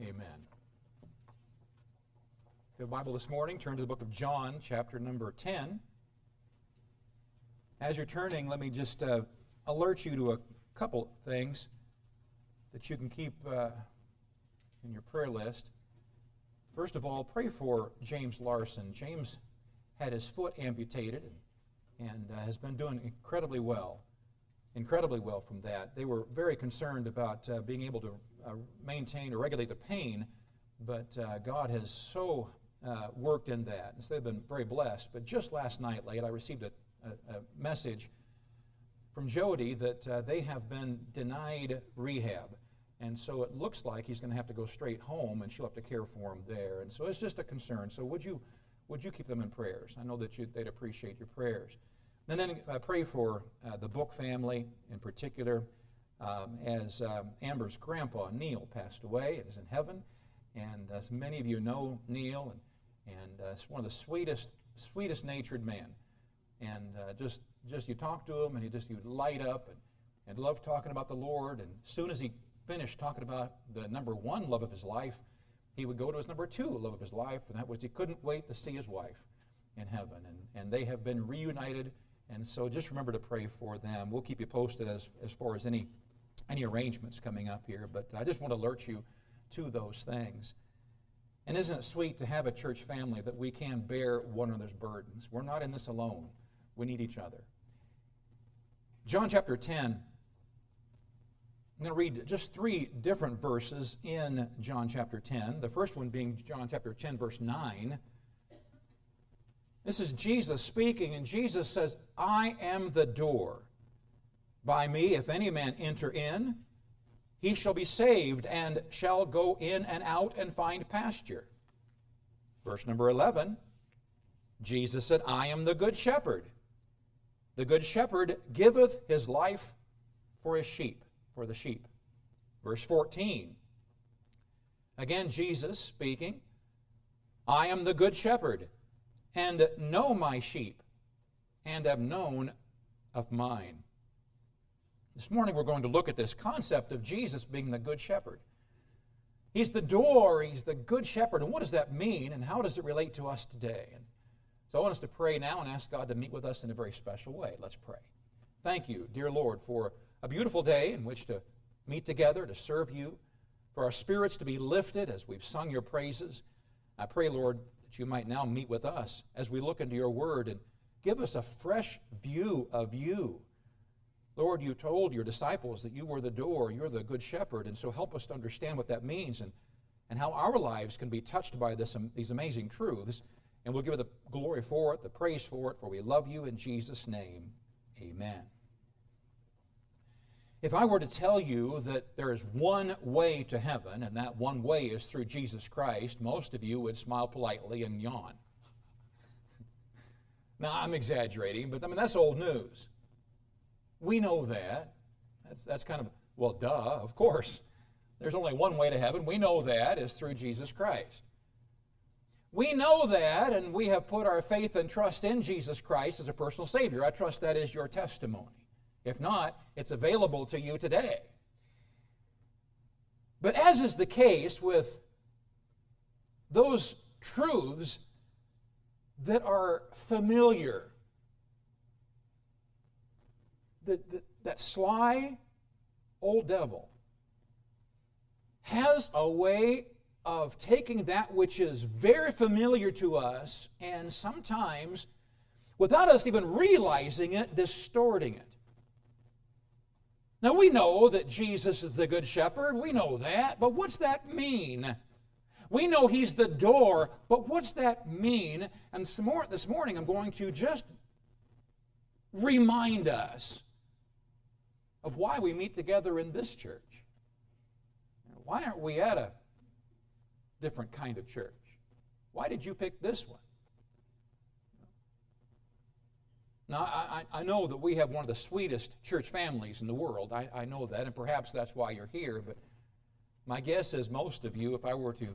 Amen. If you have a Bible this morning, turn to the book of John, chapter number 10. As you're turning, let me just uh, alert you to a couple things that you can keep uh, in your prayer list. First of all, pray for James Larson. James had his foot amputated and, uh, has been doing incredibly well. Incredibly well from that. They were very concerned about uh, being able to uh, maintain or regulate the pain, but uh, God has so uh, worked in that. And so they've been very blessed. But just last night, late, I received a, a, a message from Jody that uh, they have been denied rehab. And so it looks like he's going to have to go straight home, and she'll have to care for him there. And so it's just a concern. So would you, would you keep them in prayers? I know that you, they'd appreciate your prayers. And then uh, pray for uh, the Book family in particular, um, as um, Amber's grandpa Neil passed away and is in heaven. And as many of you know Neil, and, and uh, one of the sweetest, sweetest natured men. And uh, just, just you talk to him, and he just you light up and, and love talking about the Lord. And as soon as he finished talking about the number one love of his life, he would go to his number two love of his life, and that was he couldn't wait to see his wife in heaven. And, and they have been reunited, and so just remember to pray for them. We'll keep you posted as, as far as any, any arrangements coming up here, but I just want to alert you to those things. And isn't it sweet to have a church family that we can bear one another's burdens? We're not in this alone. We need each other. John chapter 10 I'm going to read just three different verses in John chapter 10. The first one being John chapter 10, verse 9. This is Jesus speaking, and Jesus says, I am the door. By me, if any man enter in, he shall be saved and shall go in and out and find pasture. Verse number 11 Jesus said, I am the good shepherd. The good shepherd giveth his life for his sheep for the sheep. Verse 14. Again, Jesus speaking, I am the good shepherd, and know my sheep, and have known of mine. This morning we're going to look at this concept of Jesus being the good shepherd. He's the door, he's the good shepherd. And what does that mean, and how does it relate to us today? And so I want us to pray now and ask God to meet with us in a very special way. Let's pray. Thank you, dear Lord, for a beautiful day in which to meet together to serve you, for our spirits to be lifted as we've sung your praises. I pray, Lord, that you might now meet with us as we look into your word and give us a fresh view of you. Lord, you told your disciples that you were the door, you're the good shepherd, and so help us to understand what that means and, and how our lives can be touched by this, um, these amazing truths. And we'll give you the glory for it, the praise for it, for we love you in Jesus' name. Amen. If I were to tell you that there is one way to heaven, and that one way is through Jesus Christ, most of you would smile politely and yawn. now, I'm exaggerating, but I mean, that's old news. We know that. That's, that's kind of, well, duh, of course. There's only one way to heaven. We know that is through Jesus Christ. We know that, and we have put our faith and trust in Jesus Christ as a personal Savior. I trust that is your testimony. If not, it's available to you today. But as is the case with those truths that are familiar, that, that, sly old devil has a way of taking that which is very familiar to us and sometimes, without us even realizing it, distorting it. Now we know that Jesus is the Good Shepherd. We know that. But what's that mean? We know He's the door, but what's that mean? And this morning I'm going to just remind us of why we meet together in this church. Why aren't we at a different kind of church? Why did you pick this one? Now, I, I know that we have one of the sweetest church families in the world. I, I know that, and perhaps that's why you're here. But my guess is most of you, if I were to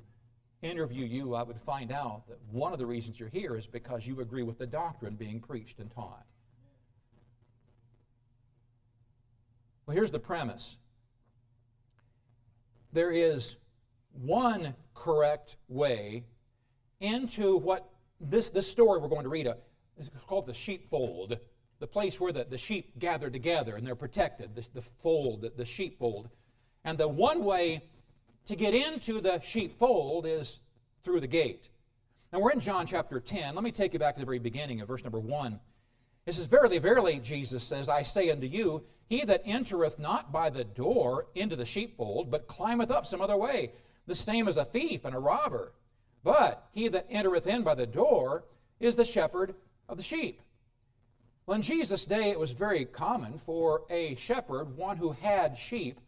interview you, I would find out that one of the reasons you're here is because you agree with the doctrine being preached and taught. Well, here's the premise there is one correct way into what this, this story we're going to read uh, is called the sheepfold, the place where the, the sheep gather together and they're protected, the, the fold, the, the sheepfold. And the one way to get into the sheepfold is through the gate. And we're in John chapter 10. Let me take you back to the very beginning of verse number 1. It says, Verily, verily, Jesus says, I say unto you, he that entereth not by the door into the sheepfold, but climbeth up some other way, the same as a thief and a robber. But he that entereth in by the door is the shepherd of the sheep. Well, in Jesus' day, it was very common for a shepherd, one who had sheep,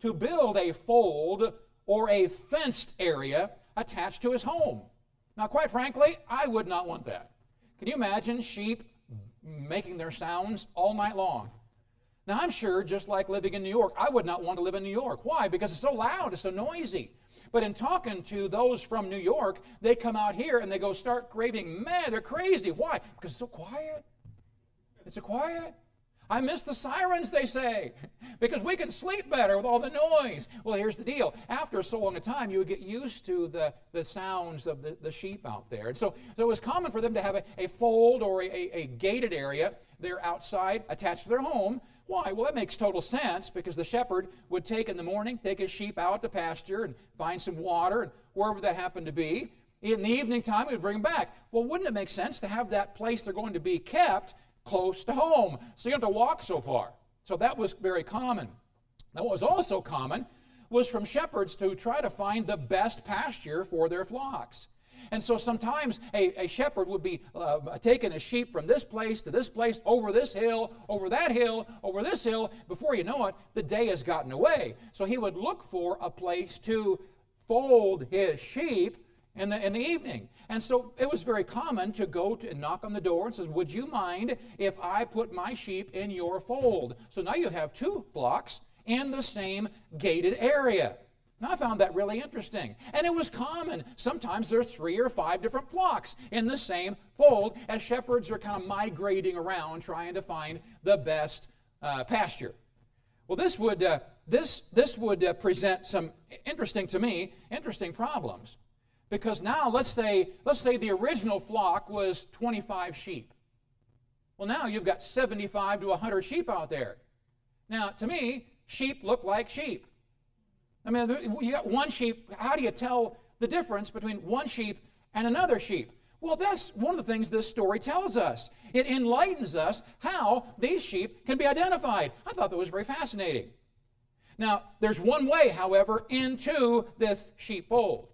to build a fold or a fenced area attached to his home. Now, quite frankly, I would not want that. Can you imagine sheep making their sounds all night long? Now, I'm sure, just like living in New York, I would not want to live in New York. Why? Because it's so loud, it's so noisy. But in talking to those from New York, they come out here and they go start raving, man, they're crazy. Why? Because it's so quiet. It's so quiet. I miss the sirens, they say, because we can sleep better with all the noise. Well, here's the deal. After so long a time, you would get used to the, the sounds of the, the sheep out there. And so, so it was common for them to have a, a fold or a, a, a gated area there outside attached to their home. Why? Well, that makes total sense because the shepherd would take in the morning, take his sheep out to pasture and find some water and wherever that happened to be. In the evening time, he would bring them back. Well, wouldn't it make sense to have that place they're going to be kept close to home. So you don't have to walk so far. So that was very common. Now, what was also common was from shepherds to try to find the best pasture for their flocks. And so sometimes a, a shepherd would be uh, taking a sheep from this place to this place, over this hill, over that hill, over this hill. Before you know it, the day has gotten away. So he would look for a place to fold his sheep in the, in the evening. And so it was very common to go to and knock on the door and says, Would you mind if I put my sheep in your fold? So now you have two flocks in the same gated area. Now, I found that really interesting. And it was common. Sometimes there's three or five different flocks in the same fold as shepherds are kind of migrating around trying to find the best uh, pasture. Well, this would, uh, this, this would uh, present some interesting, to me, interesting problems. Because now let's say let's say the original flock was 25 sheep. Well, now you've got 75 to 100 sheep out there. Now, to me, sheep look like sheep. I mean, you got one sheep. How do you tell the difference between one sheep and another sheep? Well, that's one of the things this story tells us. It enlightens us how these sheep can be identified. I thought that was very fascinating. Now, there's one way, however, into this sheepfold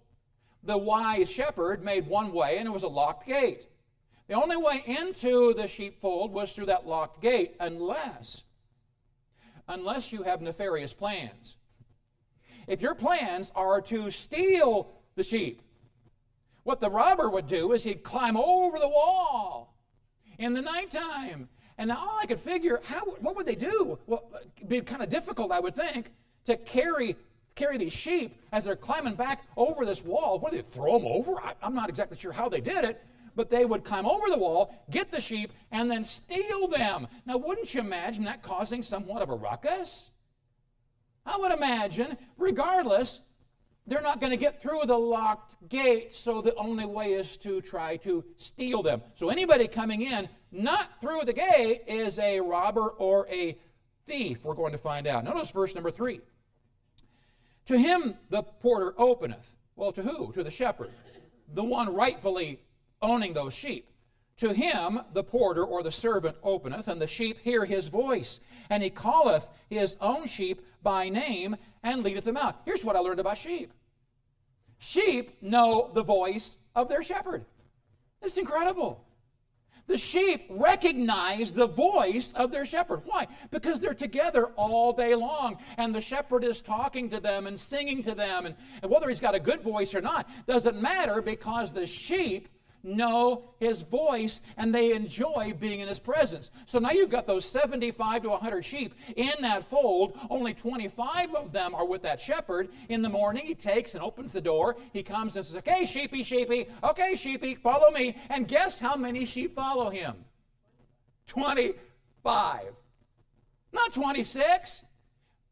the wise shepherd made one way, and it was a locked gate. The only way into the sheepfold was through that locked gate, unless, unless you have nefarious plans. If your plans are to steal the sheep, what the robber would do is he'd climb over the wall in the nighttime. And all I could figure, how, what would they do? Well, it'd be kind of difficult, I would think, to carry carry these sheep as they're climbing back over this wall. What do they throw them over? I, I'm not exactly sure how they did it, but they would climb over the wall, get the sheep, and then steal them. Now, wouldn't you imagine that causing somewhat of a ruckus? I would imagine, regardless, they're not going to get through the locked gate, so the only way is to try to steal them. So anybody coming in not through the gate is a robber or a thief. We're going to find out. Notice verse number three. To him the porter openeth. Well, to who? To the shepherd, the one rightfully owning those sheep. To him the porter or the servant openeth, and the sheep hear his voice. And he calleth his own sheep by name and leadeth them out. Here's what I learned about sheep sheep know the voice of their shepherd. It's incredible. The sheep recognize the voice of their shepherd. Why? Because they're together all day long, and the shepherd is talking to them and singing to them. And, and whether he's got a good voice or not doesn't matter because the sheep know his voice and they enjoy being in his presence. So now you've got those 75 to 100 sheep in that fold. Only 25 of them are with that shepherd. In the morning, he takes and opens the door. He comes and says, Okay, sheepy, sheepy, okay, sheepy, follow me. And guess how many sheep follow him? 25. Not 26,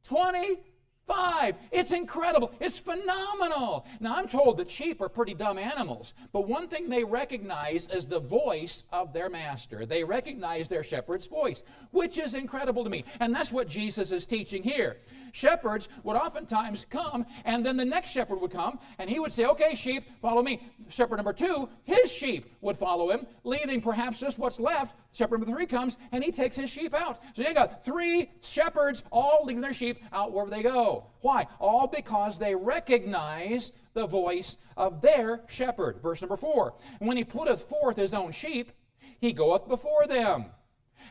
25. Five. It's incredible. It's phenomenal. Now, I'm told that sheep are pretty dumb animals, but one thing they recognize is the voice of their master. They recognize their shepherd's voice, which is incredible to me. And that's what Jesus is teaching here. Shepherds would oftentimes come, and then the next shepherd would come, and he would say, Okay, sheep, follow me. Shepherd number two, his sheep would follow him, leaving perhaps just what's left. Shepherd number three comes, and he takes his sheep out. So you got three shepherds all leaving their sheep out wherever they go. Oh, why? All because they recognize the voice of their shepherd. Verse number four. When he putteth forth his own sheep, he goeth before them,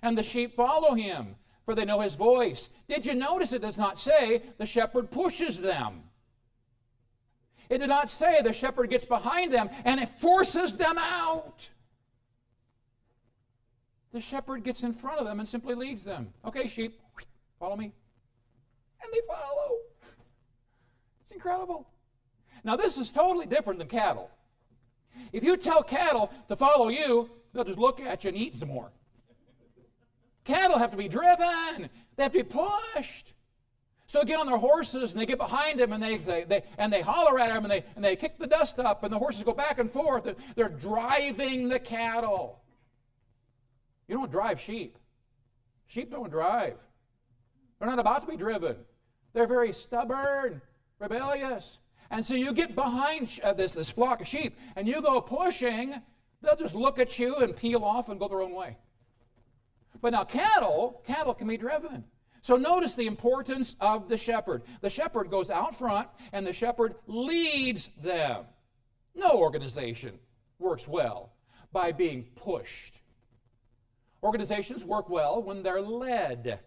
and the sheep follow him, for they know his voice. Did you notice it does not say the shepherd pushes them? It did not say the shepherd gets behind them and it forces them out. The shepherd gets in front of them and simply leads them. Okay, sheep, follow me. And they follow. It's incredible. Now, this is totally different than cattle. If you tell cattle to follow you, they'll just look at you and eat some more. Cattle have to be driven, they have to be pushed. So they get on their horses and they get behind them and they, they, they, and they holler at them and they, and they kick the dust up and the horses go back and forth. They're, they're driving the cattle. You don't drive sheep. Sheep don't drive. They're not about to be driven. They're very stubborn, rebellious. And so you get behind uh, this, this flock of sheep and you go pushing, they'll just look at you and peel off and go their own way. But now cattle, cattle can be driven. So notice the importance of the shepherd. The shepherd goes out front and the shepherd leads them. No organization works well by being pushed. Organizations work well when they're led.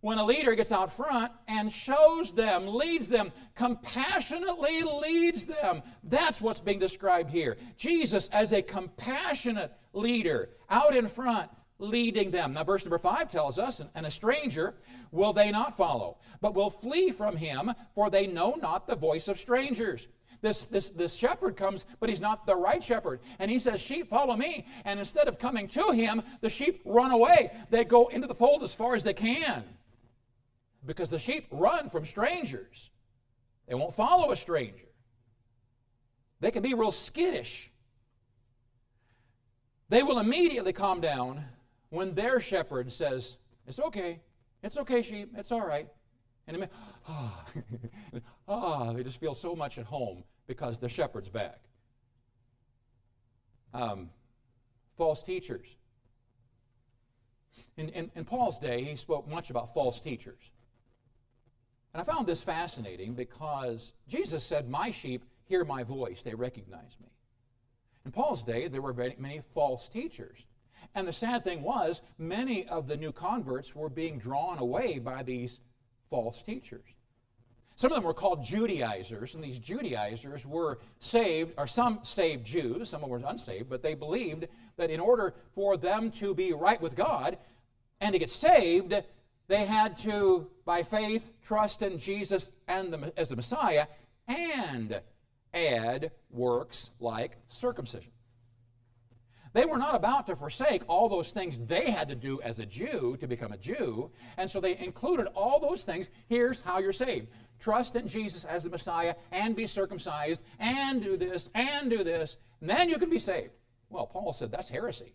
When a leader gets out front and shows them, leads them, compassionately leads them, that's what's being described here. Jesus as a compassionate leader out in front, leading them. Now, verse number five tells us, and a stranger will they not follow, but will flee from him, for they know not the voice of strangers. This, this, this shepherd comes, but he's not the right shepherd. And he says, Sheep, follow me. And instead of coming to him, the sheep run away. They go into the fold as far as they can. Because the sheep run from strangers, they won't follow a stranger. They can be real skittish. They will immediately calm down when their shepherd says, It's okay. It's okay, sheep. It's all right. And ah, oh, they just feel so much at home because the shepherd's back. Um, false teachers. In, in, in Paul's day, he spoke much about false teachers. And I found this fascinating because Jesus said, My sheep hear my voice, they recognize me. In Paul's day, there were many false teachers. And the sad thing was, many of the new converts were being drawn away by these false teachers. Some of them were called Judaizers, and these Judaizers were saved, or some saved Jews, some of them were unsaved, but they believed that in order for them to be right with God and to get saved, they had to, by faith, trust in Jesus and the, as the Messiah and add works like circumcision. They were not about to forsake all those things they had to do as a Jew to become a Jew, and so they included all those things. Here's how you're saved trust in Jesus as the Messiah, and be circumcised, and do this, and do this, and then you can be saved. Well, Paul said that's heresy.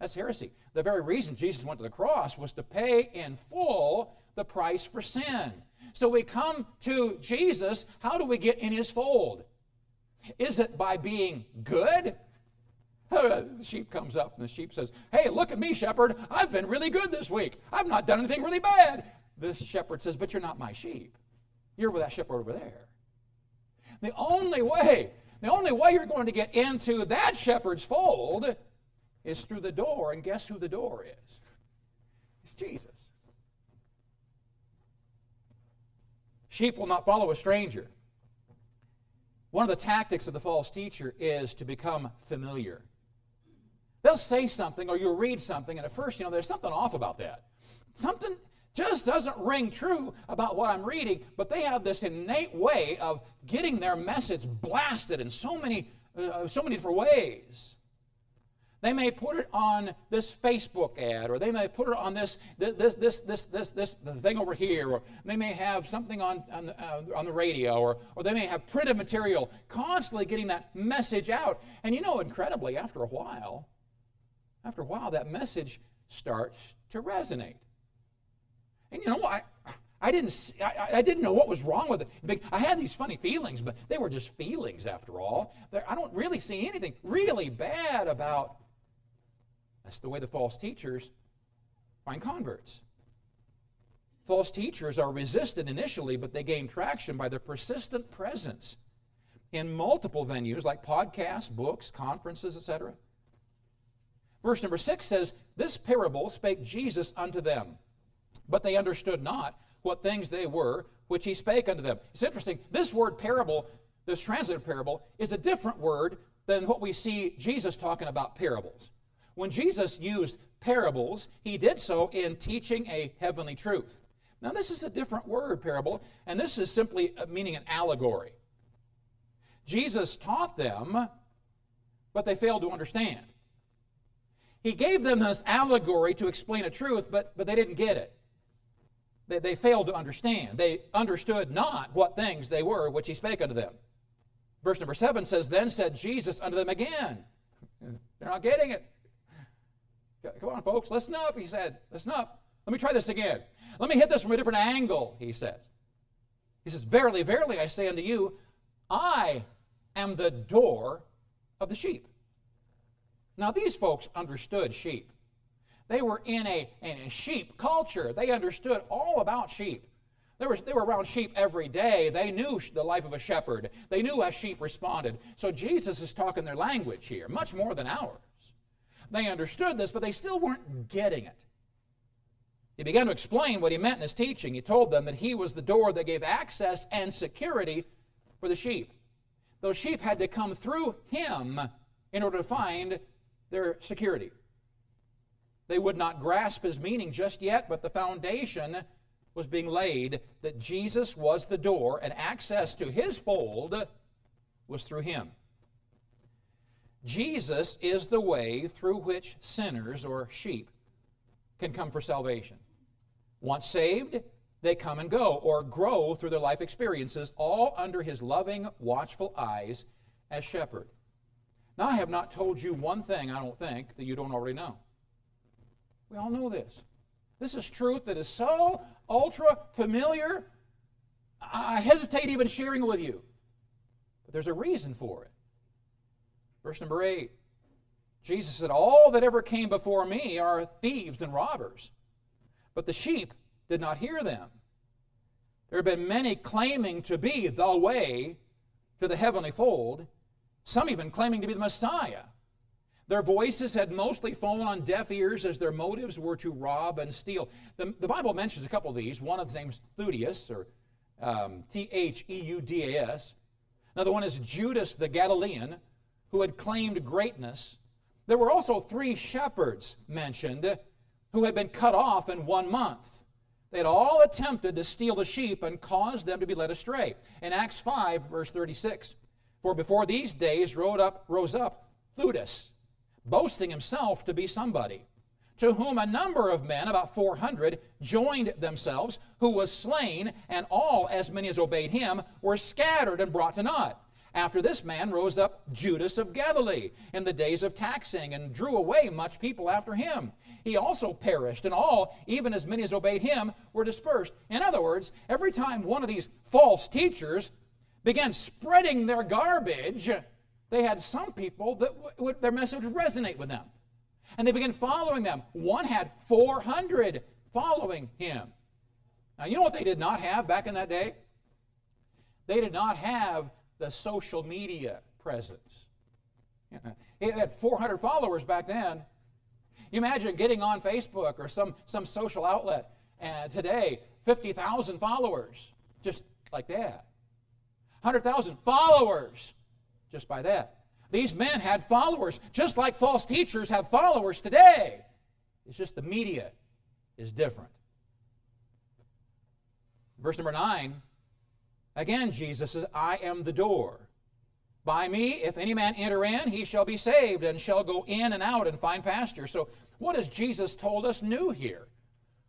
That's heresy. The very reason Jesus went to the cross was to pay in full the price for sin. So we come to Jesus. How do we get in his fold? Is it by being good? the sheep comes up and the sheep says, Hey, look at me, shepherd. I've been really good this week. I've not done anything really bad. The shepherd says, But you're not my sheep. You're with that shepherd over there. The only way, the only way you're going to get into that shepherd's fold is through the door. And guess who the door is? It's Jesus. Sheep will not follow a stranger. One of the tactics of the false teacher is to become familiar. They'll say something or you'll read something, and at first, you know, there's something off about that. Something just doesn't ring true about what I'm reading, but they have this innate way of getting their message blasted in so many, uh, so many different ways. They may put it on this Facebook ad, or they may put it on this this this this this this, thing over here, or they may have something on on the, uh, on the radio, or or they may have printed material, constantly getting that message out. And you know, incredibly, after a while, after a while, that message starts to resonate. And you know what? I didn't, I, I, didn't know what was wrong with it. I had these funny feelings, but they were just feelings after all. I don't really see anything really bad about that's the way the false teachers find converts. False teachers are resisted initially, but they gain traction by their persistent presence in multiple venues like podcasts, books, conferences, etc. Verse number six says, This parable spake Jesus unto them, but they understood not what things they were which he spake unto them. It's interesting. This word parable, this translated parable, is a different word than what we see Jesus talking about parables. When Jesus used parables, he did so in teaching a heavenly truth. Now, this is a different word, parable, and this is simply uh, meaning an allegory. Jesus taught them, but they failed to understand. He gave them this allegory to explain a truth, but, but they didn't get it. They, they failed to understand. They understood not what things they were which he spake unto them. Verse number 7 says, Then said Jesus unto them again. They're not getting it. Come on, folks, listen up, he said. Listen up. Let me try this again. Let me hit this from a different angle, he says. He says, Verily, verily, I say unto you, I am the door of the sheep. Now, these folks understood sheep. They were in a, in a sheep culture. They understood all about sheep. They were, they were around sheep every day. They knew the life of a shepherd. They knew how sheep responded. So Jesus is talking their language here, much more than ours. They understood this, but they still weren't getting it. He began to explain what he meant in his teaching. He told them that he was the door that gave access and security for the sheep. Those sheep had to come through him in order to find their security. They would not grasp his meaning just yet, but the foundation was being laid that Jesus was the door and access to his fold was through him. Jesus is the way through which sinners or sheep can come for salvation. Once saved, they come and go or grow through their life experiences, all under his loving, watchful eyes as shepherd. Now, I have not told you one thing, I don't think, that you don't already know. We all know this. This is truth that is so ultra familiar, I hesitate even sharing it with you. But there's a reason for it. Verse number 8 Jesus said, All that ever came before me are thieves and robbers, but the sheep did not hear them. There have been many claiming to be the way to the heavenly fold, some even claiming to be the Messiah. Their voices had mostly fallen on deaf ears as their motives were to rob and steal. The, the Bible mentions a couple of these. One of the names Theudas, or um, T H E U D A S. Another one is Judas the Galilean, who had claimed greatness. There were also three shepherds mentioned who had been cut off in one month. They had all attempted to steal the sheep and cause them to be led astray. In Acts 5, verse 36, for before these days rose up, rose up Theudas, boasting himself to be somebody, to whom a number of men, about 400, joined themselves, who was slain, and all, as many as obeyed him, were scattered and brought to naught. After this man rose up Judas of Galilee in the days of taxing and drew away much people after him. He also perished, and all, even as many as obeyed him, were dispersed. In other words, every time one of these false teachers began spreading their garbage, they had some people that their message would resonate with them. And they began following them. One had 400 following him. Now, you know what they did not have back in that day? They did not have the social media presence. It had 400 followers back then. You imagine getting on Facebook or some, some social outlet and today, 50,000 followers, just like that. 100,000 followers, just by that. These men had followers, just like false teachers have followers today. It's just the media is different. Verse number 9 Again, Jesus says, I am the door. By me, if any man enter in, he shall be saved and shall go in and out and find pasture. So, what has Jesus told us new here?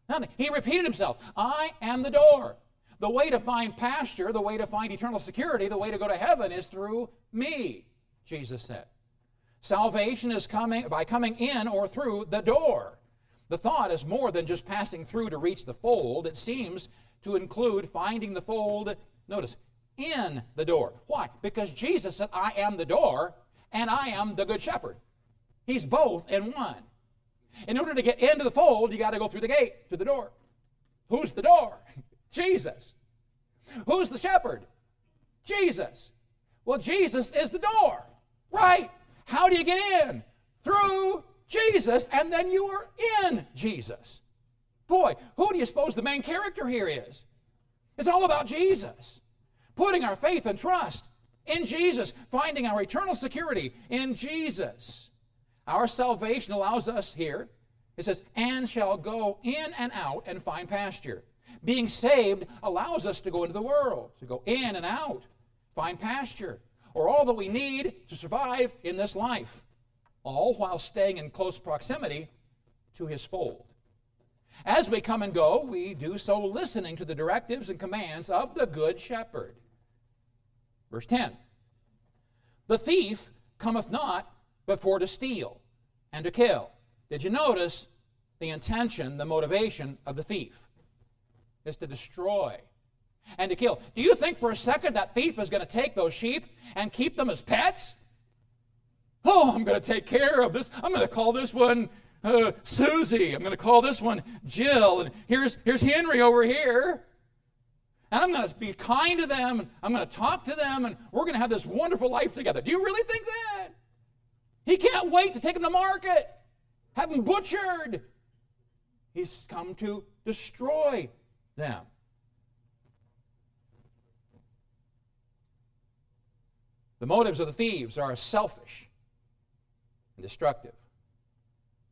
Nothing. He repeated himself I am the door. The way to find pasture, the way to find eternal security, the way to go to heaven is through me, Jesus said. Salvation is coming by coming in or through the door. The thought is more than just passing through to reach the fold. It seems to include finding the fold, notice, in the door. Why? Because Jesus said, I am the door and I am the good shepherd. He's both in one. In order to get into the fold, you got to go through the gate to the door. Who's the door? Jesus. Who's the shepherd? Jesus. Well, Jesus is the door, right? How do you get in? Through Jesus, and then you are in Jesus. Boy, who do you suppose the main character here is? It's all about Jesus. Putting our faith and trust in Jesus, finding our eternal security in Jesus. Our salvation allows us here, it says, and shall go in and out and find pasture. Being saved allows us to go into the world, to go in and out, find pasture, or all that we need to survive in this life, all while staying in close proximity to His fold. As we come and go, we do so listening to the directives and commands of the Good Shepherd. Verse 10 The thief cometh not but for to steal and to kill. Did you notice the intention, the motivation of the thief? Is to destroy and to kill. Do you think for a second that thief is going to take those sheep and keep them as pets? Oh, I'm going to take care of this. I'm going to call this one uh, Susie. I'm going to call this one Jill. And here's, here's Henry over here. And I'm going to be kind to them. And I'm going to talk to them. And we're going to have this wonderful life together. Do you really think that? He can't wait to take them to market, have them butchered. He's come to destroy them. The motives of the thieves are selfish and destructive.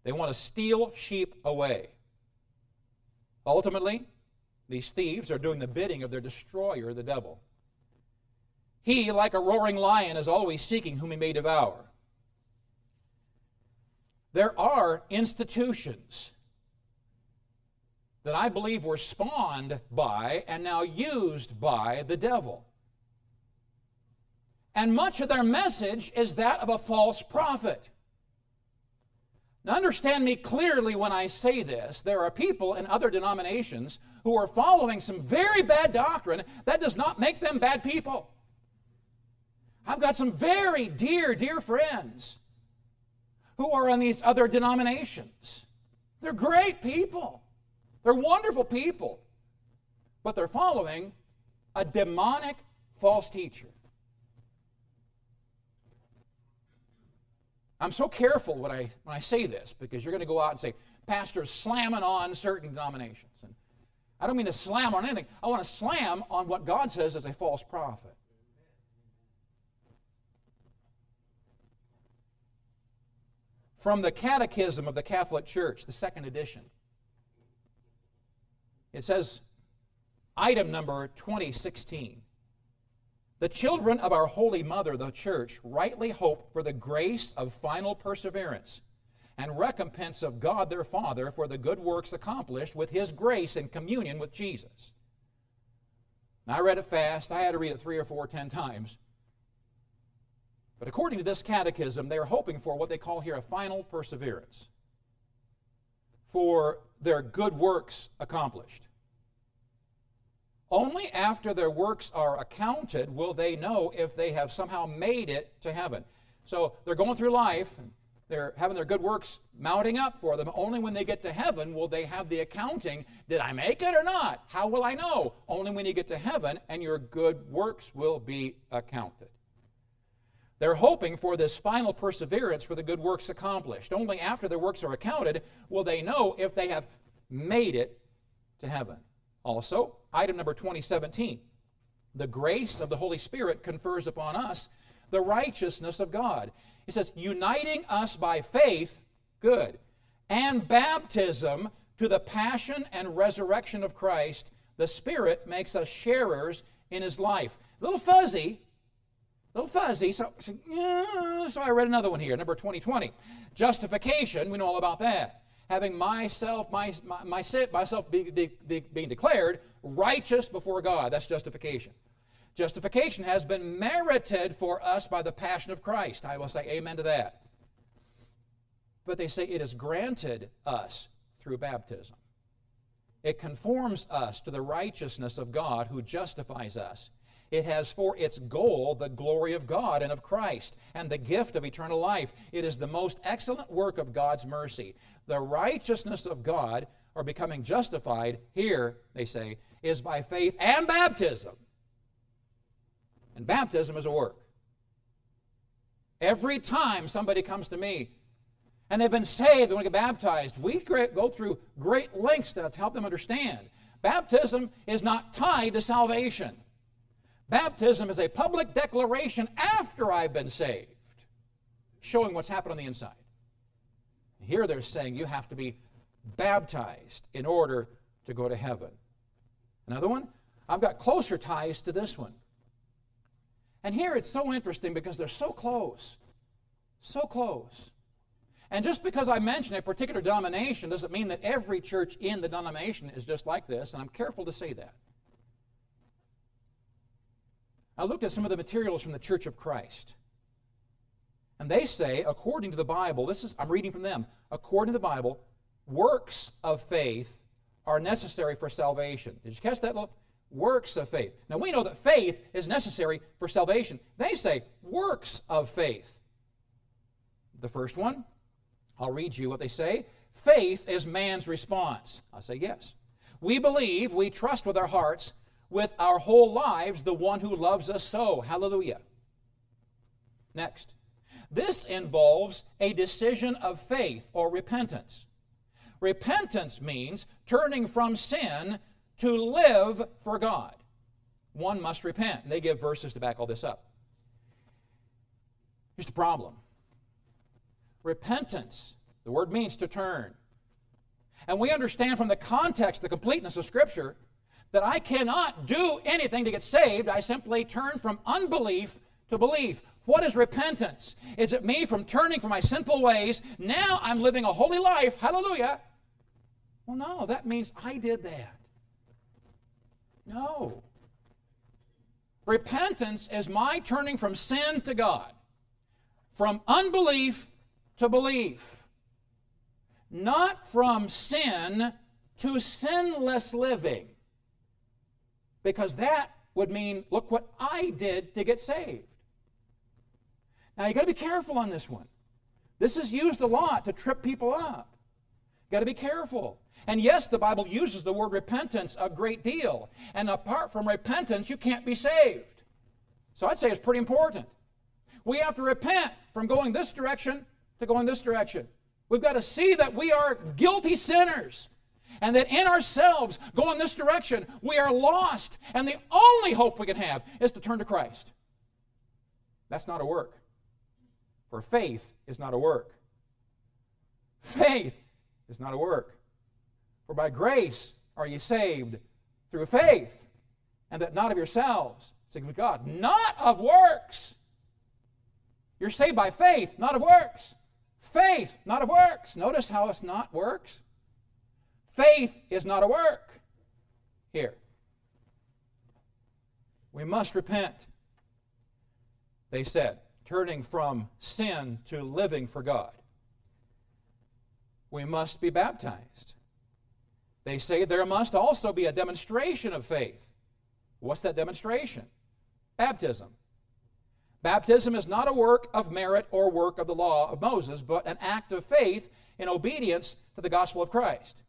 They want to steal sheep away. Ultimately, these thieves are doing the bidding of their destroyer, the devil. He, like a roaring lion, is always seeking whom he may devour. There are institutions that I believe were spawned by and now used by the devil. And much of their message is that of a false prophet. Now, understand me clearly when I say this. There are people in other denominations who are following some very bad doctrine. That does not make them bad people. I've got some very dear, dear friends who are in these other denominations. They're great people, they're wonderful people, but they're following a demonic false teacher. I'm so careful when I, when I say this because you're going to go out and say, Pastor's slamming on certain denominations. And I don't mean to slam on anything. I want to slam on what God says is a false prophet. From the Catechism of the Catholic Church, the second edition, it says, item number 2016. The children of our Holy Mother, the Church, rightly hope for the grace of final perseverance and recompense of God their Father for the good works accomplished with His grace in communion with Jesus. Now, I read it fast. I had to read it three or four, ten times. But according to this catechism, they are hoping for what they call here a final perseverance for their good works accomplished. Only after their works are accounted will they know if they have somehow made it to heaven. So they're going through life, they're having their good works mounting up for them. Only when they get to heaven will they have the accounting did I make it or not? How will I know? Only when you get to heaven and your good works will be accounted. They're hoping for this final perseverance for the good works accomplished. Only after their works are accounted will they know if they have made it to heaven. Also, item number 2017 the grace of the Holy Spirit confers upon us the righteousness of God. He says, uniting us by faith, good, and baptism to the passion and resurrection of Christ, the Spirit makes us sharers in his life. A little fuzzy, A little fuzzy, so, so I read another one here, number 2020. Justification, we know all about that. Having myself, my, my, my myself be, be, be, being declared righteous before God. That's justification. Justification has been merited for us by the passion of Christ. I will say amen to that. But they say it is granted us through baptism. It conforms us to the righteousness of God who justifies us. It has for its goal the glory of God and of Christ and the gift of eternal life. It is the most excellent work of God's mercy. The righteousness of God, or becoming justified, here, they say, is by faith and baptism. And baptism is a work. Every time somebody comes to me and they've been saved, they want to get baptized, we go through great lengths to help them understand. Baptism is not tied to salvation. Baptism is a public declaration after I've been saved, showing what's happened on the inside. Here they're saying you have to be baptized in order to go to heaven. Another one, I've got closer ties to this one. And here it's so interesting because they're so close. So close. And just because I mention a particular denomination doesn't mean that every church in the denomination is just like this, and I'm careful to say that. I looked at some of the materials from the Church of Christ. And they say, according to the Bible, this is I'm reading from them, according to the Bible, works of faith are necessary for salvation. Did you catch that? Little? Works of faith. Now we know that faith is necessary for salvation. They say works of faith. The first one, I'll read you what they say. Faith is man's response. I say yes. We believe, we trust with our hearts, with our whole lives, the one who loves us so. Hallelujah. Next. This involves a decision of faith or repentance. Repentance means turning from sin to live for God. One must repent. And they give verses to back all this up. Here's the problem repentance, the word means to turn. And we understand from the context, the completeness of Scripture, that I cannot do anything to get saved. I simply turn from unbelief to belief. What is repentance? Is it me from turning from my sinful ways? Now I'm living a holy life. Hallelujah. Well, no, that means I did that. No. Repentance is my turning from sin to God, from unbelief to belief, not from sin to sinless living. Because that would mean, look what I did to get saved. Now, you got to be careful on this one. This is used a lot to trip people up. Got to be careful. And yes, the Bible uses the word repentance a great deal. And apart from repentance, you can't be saved. So I'd say it's pretty important. We have to repent from going this direction to going this direction. We've got to see that we are guilty sinners and that in ourselves, going this direction, we are lost. And the only hope we can have is to turn to Christ. That's not a work. For faith is not a work. Faith is not a work. For by grace are ye saved through faith, and that not of yourselves, it's of God, not of works. You're saved by faith, not of works. Faith, not of works. Notice how it's not works. Faith is not a work. Here. We must repent. They said, turning from sin to living for God. We must be baptized. They say there must also be a demonstration of faith. What's that demonstration? Baptism. Baptism is not a work of merit or work of the law of Moses, but an act of faith in obedience to the gospel of Christ.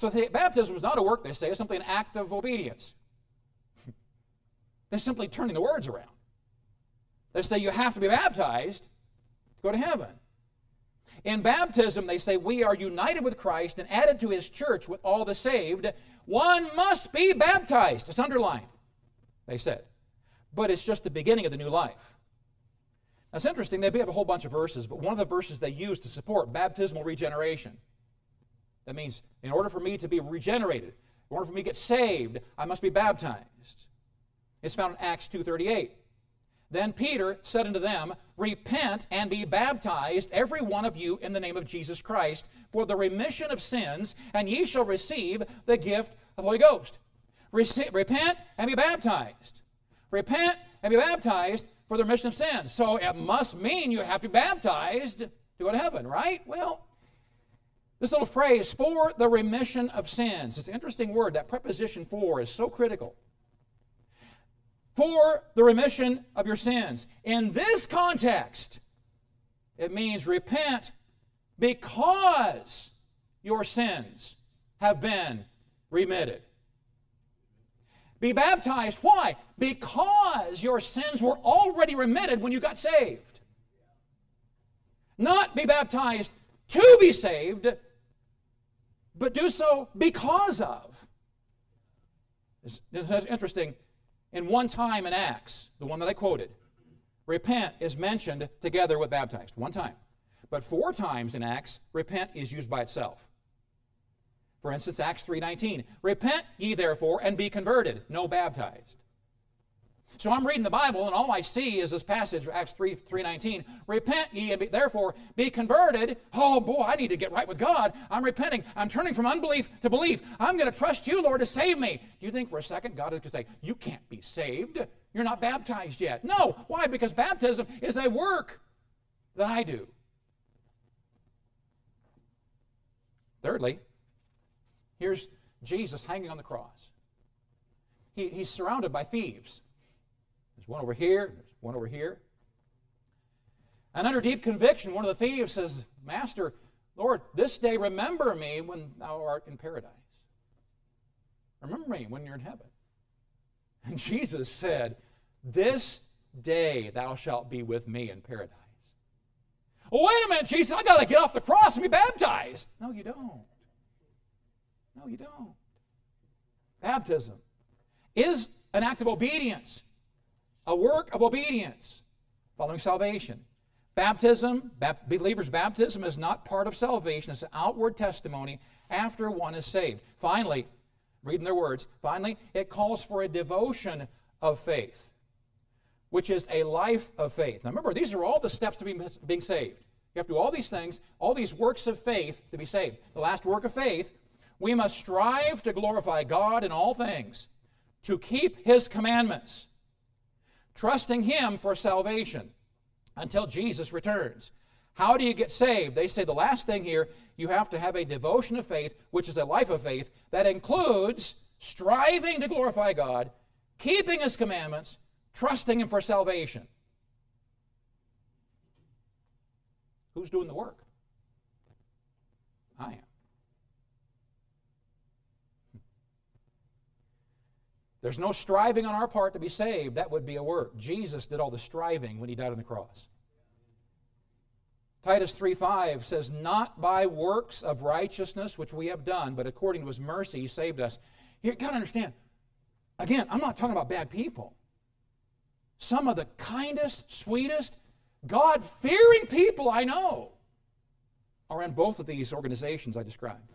So the baptism is not a work, they say, it's simply an act of obedience. They're simply turning the words around. They say you have to be baptized to go to heaven. In baptism, they say we are united with Christ and added to his church with all the saved. One must be baptized. It's underlined, they said. But it's just the beginning of the new life. That's interesting. They have a whole bunch of verses, but one of the verses they use to support baptismal regeneration. That means in order for me to be regenerated, in order for me to get saved, I must be baptized. It's found in Acts 2.38. Then Peter said unto them, Repent and be baptized, every one of you, in the name of Jesus Christ, for the remission of sins, and ye shall receive the gift of the Holy Ghost. Repent and be baptized. Repent and be baptized for the remission of sins. So it must mean you have to be baptized to go to heaven, right? Well, this little phrase, for the remission of sins, it's an interesting word. That preposition for is so critical for the remission of your sins. In this context, it means repent because your sins have been remitted. Be baptized. Why? Because your sins were already remitted when you got saved. Not be baptized to be saved, but do so because of. It's, it's interesting in one time in Acts, the one that I quoted, repent is mentioned together with baptized. One time. But four times in Acts, repent is used by itself. For instance, Acts 3:19, repent ye therefore and be converted, no baptized. So I'm reading the Bible, and all I see is this passage, Acts 3 319. Repent ye and be, therefore be converted. Oh boy, I need to get right with God. I'm repenting. I'm turning from unbelief to belief. I'm going to trust you, Lord, to save me. Do you think for a second God is going to say, You can't be saved? You're not baptized yet. No. Why? Because baptism is a work that I do. Thirdly, here's Jesus hanging on the cross. He, he's surrounded by thieves one over here, there's one over here. And under deep conviction, one of the thieves says, Master, Lord, this day remember me when thou art in paradise. Remember me when you're in heaven. And Jesus said, This day thou shalt be with me in paradise. Well, wait a minute, Jesus, I got to get off the cross and be baptized. No, you don't. No, you don't. Baptism is an act of obedience a work of obedience following salvation. Baptism, bap- believer's baptism is not part of salvation, it's an outward testimony after one is saved. Finally, reading their words, finally, it calls for a devotion of faith, which is a life of faith. Now remember, these are all the steps to be, being saved. You have to do all these things, all these works of faith to be saved. The last work of faith, we must strive to glorify God in all things, to keep His commandments trusting Him for salvation until Jesus returns. How do you get saved? They say the last thing here, you have to have a devotion of faith, which is a life of faith, that includes striving to glorify God, keeping His commandments, trusting Him for salvation. Who's doing the work? I am. There's no striving on our part to be saved. That would be a work. Jesus did all the striving when he died on the cross. Titus 3:5 says, Not by works of righteousness which we have done, but according to his mercy, he saved us. You got to understand, again, I'm not talking about bad people. Some of the kindest, sweetest, God fearing people I know are in both of these organizations I described.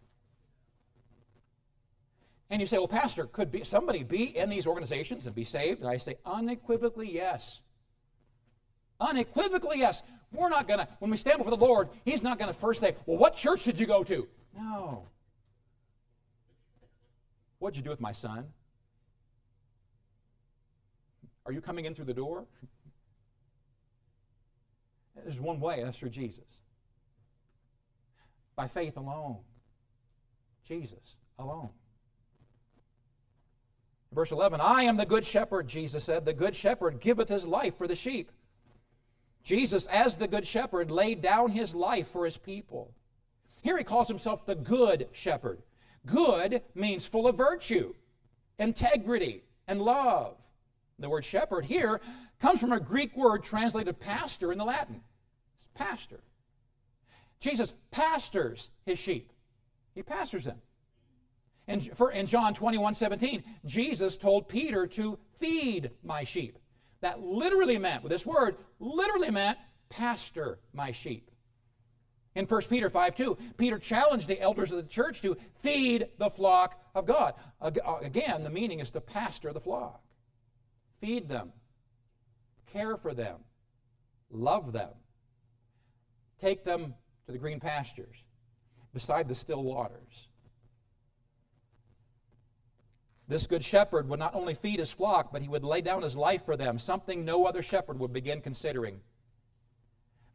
And you say, well, Pastor, could be, somebody be in these organizations and be saved? And I say, unequivocally, yes. Unequivocally, yes. We're not going to, when we stand before the Lord, He's not going to first say, well, what church did you go to? No. What'd you do with my son? Are you coming in through the door? There's one way, that's through Jesus. By faith alone. Jesus alone. Verse 11 I am the good shepherd, Jesus said. The good shepherd giveth his life for the sheep. Jesus, as the good shepherd, laid down his life for his people. Here he calls himself the good shepherd. Good means full of virtue, integrity, and love. The word shepherd here comes from a Greek word translated pastor in the Latin. It's pastor. Jesus pastors his sheep, he pastors them. For, in John 21 17, Jesus told Peter to feed my sheep. That literally meant, with this word, literally meant pastor my sheep. In 1 Peter 5 2, Peter challenged the elders of the church to feed the flock of God. Uh, again, the meaning is to pastor the flock. Feed them, care for them, love them, take them to the green pastures, beside the still waters. This good shepherd would not only feed his flock, but he would lay down his life for them, something no other shepherd would begin considering.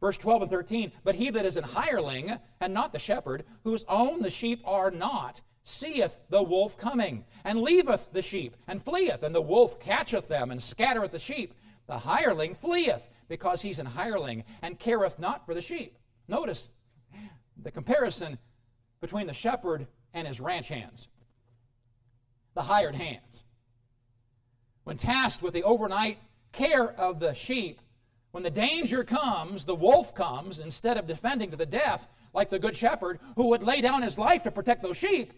Verse 12 and 13, but he that is an hireling, and not the shepherd, whose own the sheep are not, seeth the wolf coming, and leaveth the sheep, and fleeth, and the wolf catcheth them, and scattereth the sheep. The hireling fleeth, because he's an hireling, and careth not for the sheep. Notice the comparison between the shepherd and his ranch hands, the hired hands. When tasked with the overnight care of the sheep, when the danger comes, the wolf comes, instead of defending to the death like the good shepherd who would lay down his life to protect those sheep,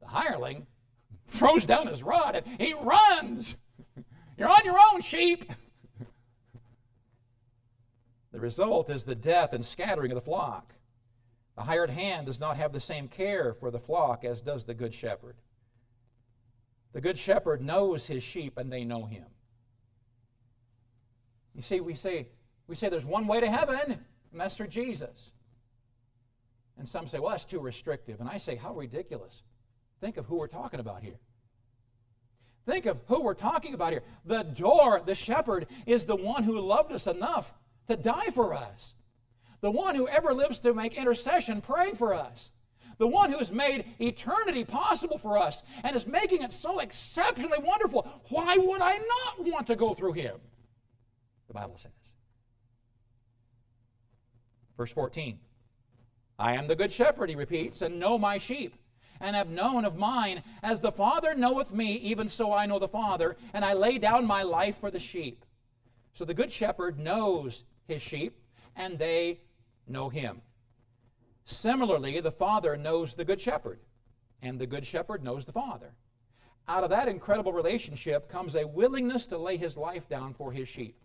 the hireling throws down his rod and he runs. You're on your own, sheep. The result is the death and scattering of the flock. The hired hand does not have the same care for the flock as does the good shepherd. The good shepherd knows his sheep and they know him. You see, we say, we say there's one way to heaven, and that's through Jesus. And some say, well, that's too restrictive. And I say, how ridiculous. Think of who we're talking about here. Think of who we're talking about here. The door, the shepherd, is the one who loved us enough to die for us. The one who ever lives to make intercession praying for us. The one who has made eternity possible for us and is making it so exceptionally wonderful. Why would I not want to go through him? The Bible says. Verse 14 I am the good shepherd, he repeats, and know my sheep, and have known of mine. As the Father knoweth me, even so I know the Father, and I lay down my life for the sheep. So the good shepherd knows his sheep, and they know him. Similarly, the Father knows the Good Shepherd, and the Good Shepherd knows the Father. Out of that incredible relationship comes a willingness to lay his life down for his sheep.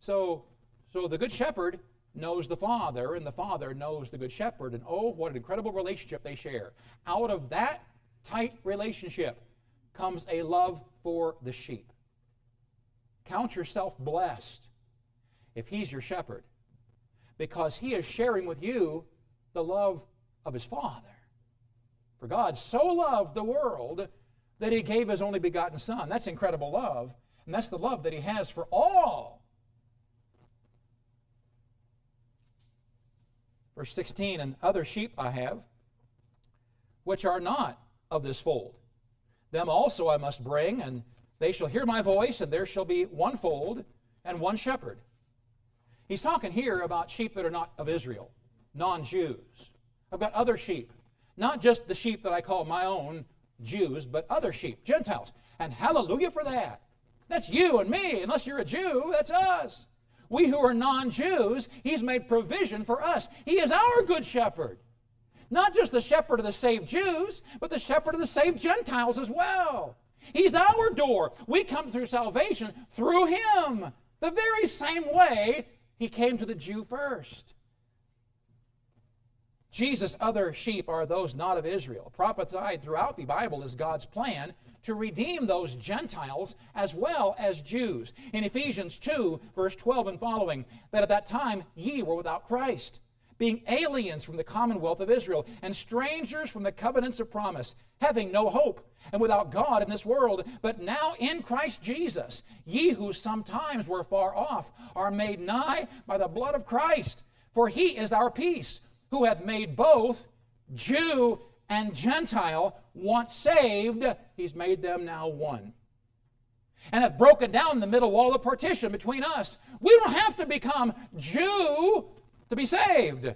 So, so the Good Shepherd knows the Father, and the Father knows the Good Shepherd, and oh, what an incredible relationship they share. Out of that tight relationship comes a love for the sheep. Count yourself blessed if he's your shepherd because he is sharing with you the love of his Father. For God so loved the world that he gave his only begotten Son. That's incredible love, and that's the love that he has for all. Verse 16, and other sheep I have, which are not of this fold. Them also I must bring, and they shall hear my voice, and there shall be one fold and one shepherd. He's talking here about sheep that are not of Israel, non Jews. I've got other sheep, not just the sheep that I call my own Jews, but other sheep, Gentiles. And hallelujah for that. That's you and me. Unless you're a Jew, that's us. We who are non Jews, He's made provision for us. He is our good shepherd. Not just the shepherd of the saved Jews, but the shepherd of the saved Gentiles as well. He's our door. We come through salvation through Him. The very same way he came to the Jew first. Jesus' other sheep are those not of Israel. Prophesied throughout the Bible is God's plan to redeem those Gentiles as well as Jews. In Ephesians 2, verse 12 and following, that at that time ye were without Christ, being aliens from the commonwealth of Israel, and strangers from the covenants of promise, having no hope, and without God in this world. But now in Christ Jesus, ye who sometimes were far off are made nigh by the blood of Christ. For he is our peace, who hath made both Jew and Gentile once saved, he's made them now one. And hath broken down the middle wall of partition between us. We don't have to become Jew to be saved.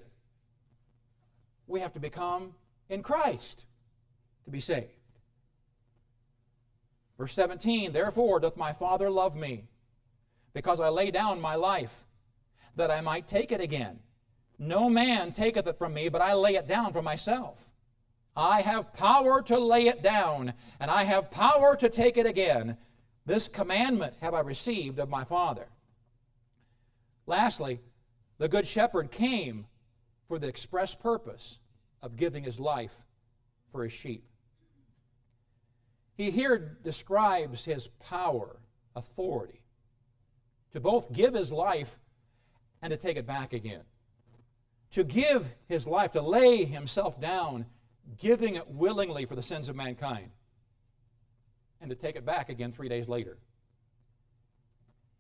We have to become in Christ to be saved. Verse 17 Therefore doth my Father love me, because I lay down my life, that I might take it again. No man taketh it from me, but I lay it down for myself. I have power to lay it down, and I have power to take it again. This commandment have I received of my Father. Lastly, the Good Shepherd came for the express purpose of giving his life for his sheep. He here describes his power, authority. to both give his life and to take it back again. To give his life, to lay himself down, giving it willingly for the sins of mankind, and to take it back again three days later.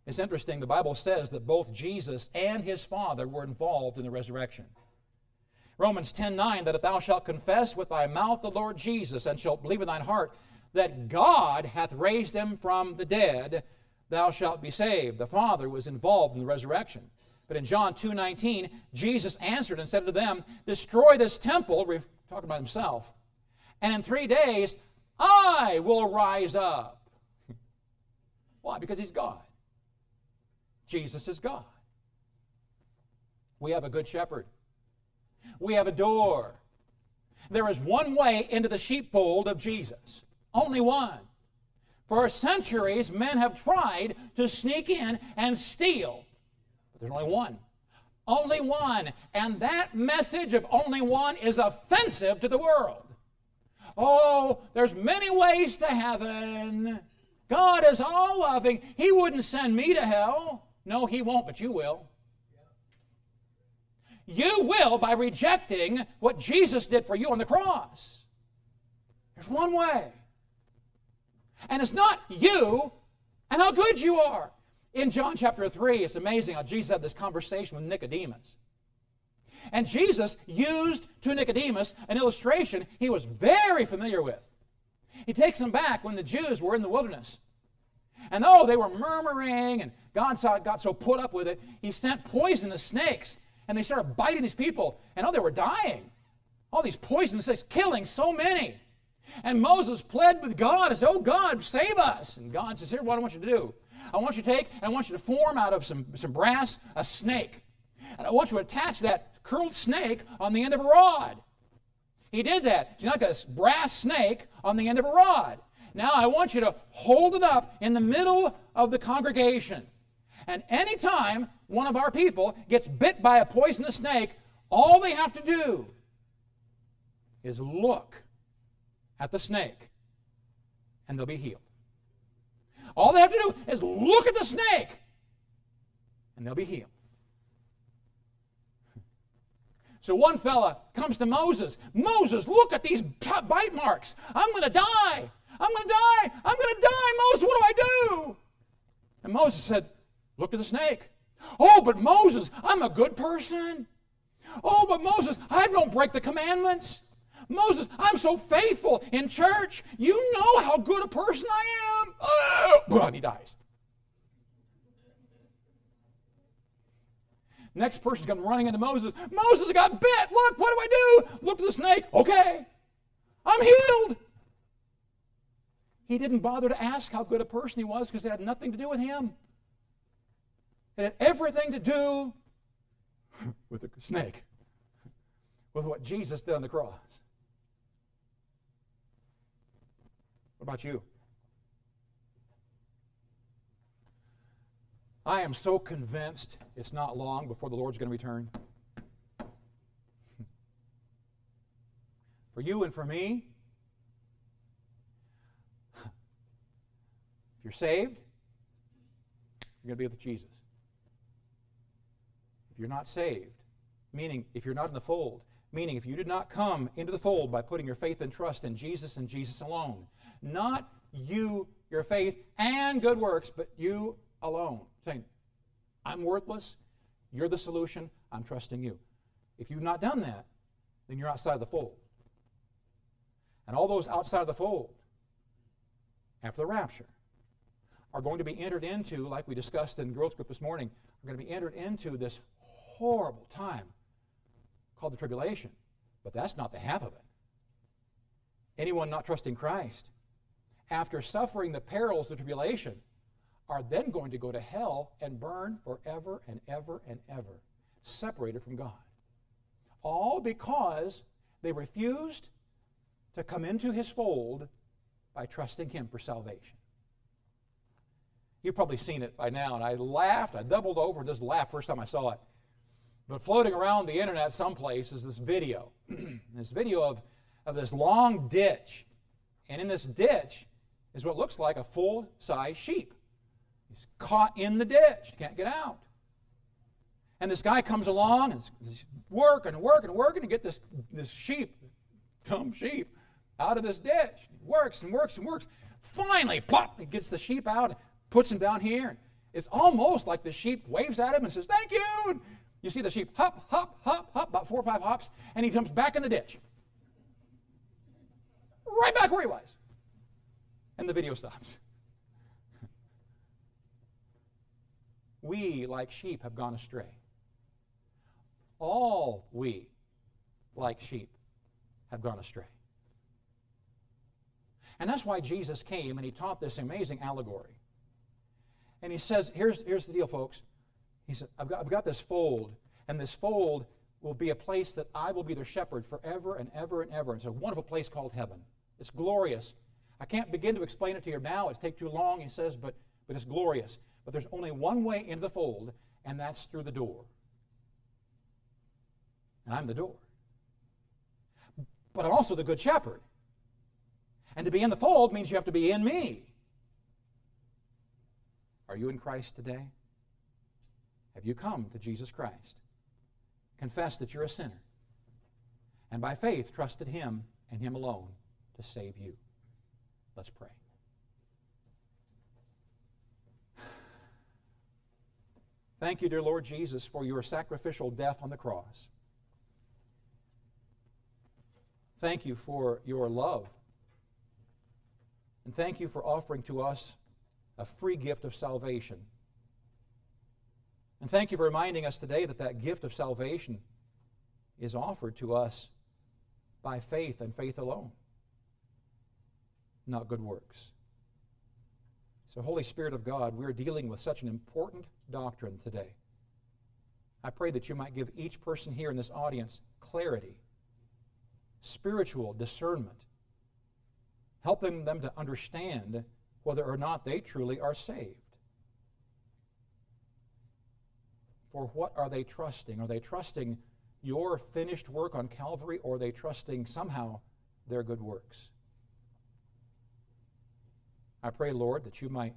It's interesting, the Bible says that both Jesus and his Father were involved in the resurrection. Romans 10 9, that if thou shalt confess with thy mouth the Lord Jesus, and shalt believe in thine heart that God hath raised him from the dead, thou shalt be saved. The Father was involved in the resurrection. But in John 2 19, Jesus answered and said to them, Destroy this temple, we're talking about himself, and in three days I will rise up. Why? Because he's God. Jesus is God. We have a good shepherd. We have a door. There is one way into the sheepfold of Jesus, only one. For centuries, men have tried to sneak in and steal, but there's only one. Only one. And that message of only one is offensive to the world. Oh, there's many ways to heaven. God is all loving. He wouldn't send me to hell. No, He won't, but you will. You will by rejecting what Jesus did for you on the cross. There's one way. And it's not you and how good you are. In John chapter 3, it's amazing how Jesus had this conversation with Nicodemus. And Jesus used to Nicodemus an illustration he was very familiar with. He takes him back when the Jews were in the wilderness. And oh, they were murmuring, and God saw, got so put up with it, he sent poisonous snakes, and they started biting these people, and oh, they were dying. All these poisonous snakes, killing so many. And Moses pled with God and said, Oh, God, save us. And God says, Here, what I want you to do. I want you to take, and I want you to form out of some, some brass a snake. And I want you to attach that curled snake on the end of a rod. He did that. Not got a brass snake on the end of a rod. Now I want you to hold it up in the middle of the congregation. And anytime one of our people gets bit by a poisonous snake, all they have to do is look at the snake and they'll be healed. All they have to do is look at the snake and they'll be healed. So one fella comes to Moses. Moses, look at these bite marks. I'm going to die. I'm going to die. I'm going to die. Moses, what do I do? And Moses said, Look at the snake. Oh, but Moses, I'm a good person. Oh, but Moses, I don't break the commandments. Moses, I'm so faithful in church. You know how good a person I am. Oh, and he dies. Next person comes running into Moses. Moses, I got bit. Look, what do I do? Look at the snake. Okay, I'm healed. He didn't bother to ask how good a person he was because it had nothing to do with him. It had everything to do with the snake, with what Jesus did on the cross. What about you? I am so convinced it's not long before the Lord's going to return. For you and for me, if you're saved, you're going to be with Jesus. If you're not saved, meaning if you're not in the fold, meaning if you did not come into the fold by putting your faith and trust in Jesus and Jesus alone, not you, your faith, and good works, but you alone, saying, I'm worthless, you're the solution, I'm trusting you. If you've not done that, then you're outside of the fold. And all those outside of the fold, after the rapture, are going to be entered into, like we discussed in growth group this morning, are going to be entered into this horrible time called the tribulation. But that's not the half of it. Anyone not trusting Christ, after suffering the perils of the tribulation, are then going to go to hell and burn forever and ever and ever, separated from God. All because they refused to come into his fold by trusting him for salvation. You've probably seen it by now, and I laughed. I doubled over, and just laughed first time I saw it. But floating around the internet someplace is this video. this video of, of this long ditch. And in this ditch is what looks like a full size sheep. He's caught in the ditch. Can't get out. And this guy comes along and he's working and working and working to get this, this sheep, dumb sheep, out of this ditch. He works and works and works. Finally, plop, he gets the sheep out, and puts him down here. It's almost like the sheep waves at him and says, Thank you. You see the sheep hop, hop, hop, hop, about four or five hops, and he jumps back in the ditch. Right back where he was. And the video stops. we, like sheep, have gone astray. All we, like sheep, have gone astray. And that's why Jesus came and he taught this amazing allegory. And he says, here's, here's the deal, folks. He said, I've got, I've got this fold, and this fold will be a place that I will be their shepherd forever and ever and ever. It's a wonderful place called heaven. It's glorious. I can't begin to explain it to you now. It'd take too long, he says, but, but it's glorious. But there's only one way into the fold, and that's through the door. And I'm the door. But I'm also the good shepherd. And to be in the fold means you have to be in me. Are you in Christ today? Have you come to Jesus Christ? Confess that you're a sinner. And by faith, trusted Him and Him alone to save you. Let's pray. Thank you, dear Lord Jesus, for your sacrificial death on the cross. Thank you for your love. And thank you for offering to us a free gift of salvation. And thank you for reminding us today that that gift of salvation is offered to us by faith and faith alone, not good works. So, Holy Spirit of God, we're dealing with such an important doctrine today. I pray that you might give each person here in this audience clarity, spiritual discernment, helping them to understand whether or not they truly are saved. For what are they trusting? Are they trusting your finished work on Calvary or are they trusting somehow their good works? I pray, Lord, that you might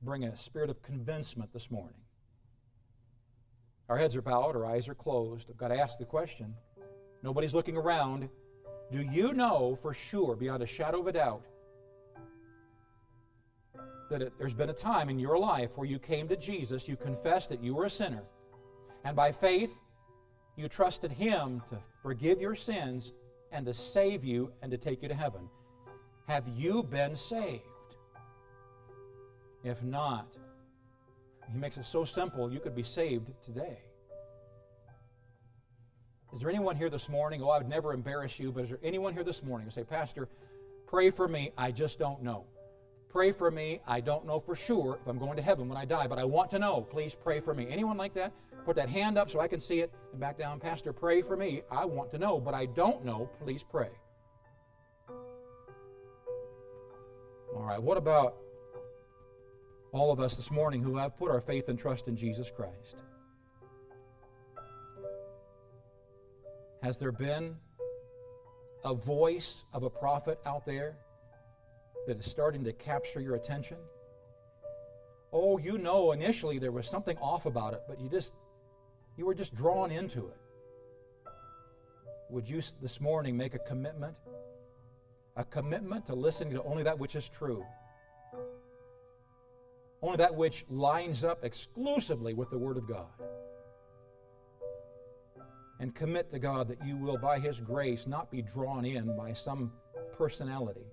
bring a spirit of convincement this morning. Our heads are bowed, our eyes are closed. I've got to ask the question. Nobody's looking around. Do you know for sure, beyond a shadow of a doubt, that it, there's been a time in your life where you came to Jesus, you confessed that you were a sinner, and by faith, you trusted Him to forgive your sins and to save you and to take you to heaven. Have you been saved? If not, He makes it so simple you could be saved today. Is there anyone here this morning? Oh, I would never embarrass you, but is there anyone here this morning who say, Pastor, pray for me, I just don't know? Pray for me. I don't know for sure if I'm going to heaven when I die, but I want to know. Please pray for me. Anyone like that? Put that hand up so I can see it and back down. Pastor, pray for me. I want to know, but I don't know. Please pray. All right, what about all of us this morning who have put our faith and trust in Jesus Christ? Has there been a voice of a prophet out there that is starting to capture your attention? Oh, you know initially there was something off about it, but you just you were just drawn into it. Would you this morning make a commitment? A commitment to listening to only that which is true. Only that which lines up exclusively with the Word of God. And commit to God that you will, by His grace, not be drawn in by some personality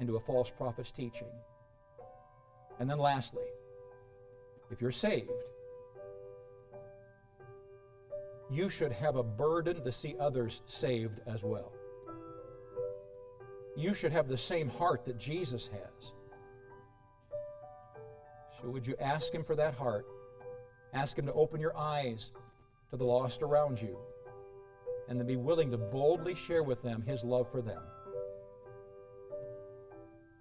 into a false prophet's teaching. And then, lastly, if you're saved, you should have a burden to see others saved as well. You should have the same heart that Jesus has. So, would you ask Him for that heart? Ask Him to open your eyes to the lost around you and then be willing to boldly share with them His love for them.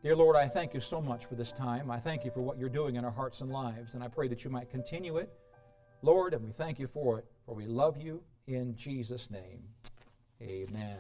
Dear Lord, I thank you so much for this time. I thank you for what you're doing in our hearts and lives, and I pray that you might continue it. Lord, and we thank you for it, for we love you in Jesus' name. Amen.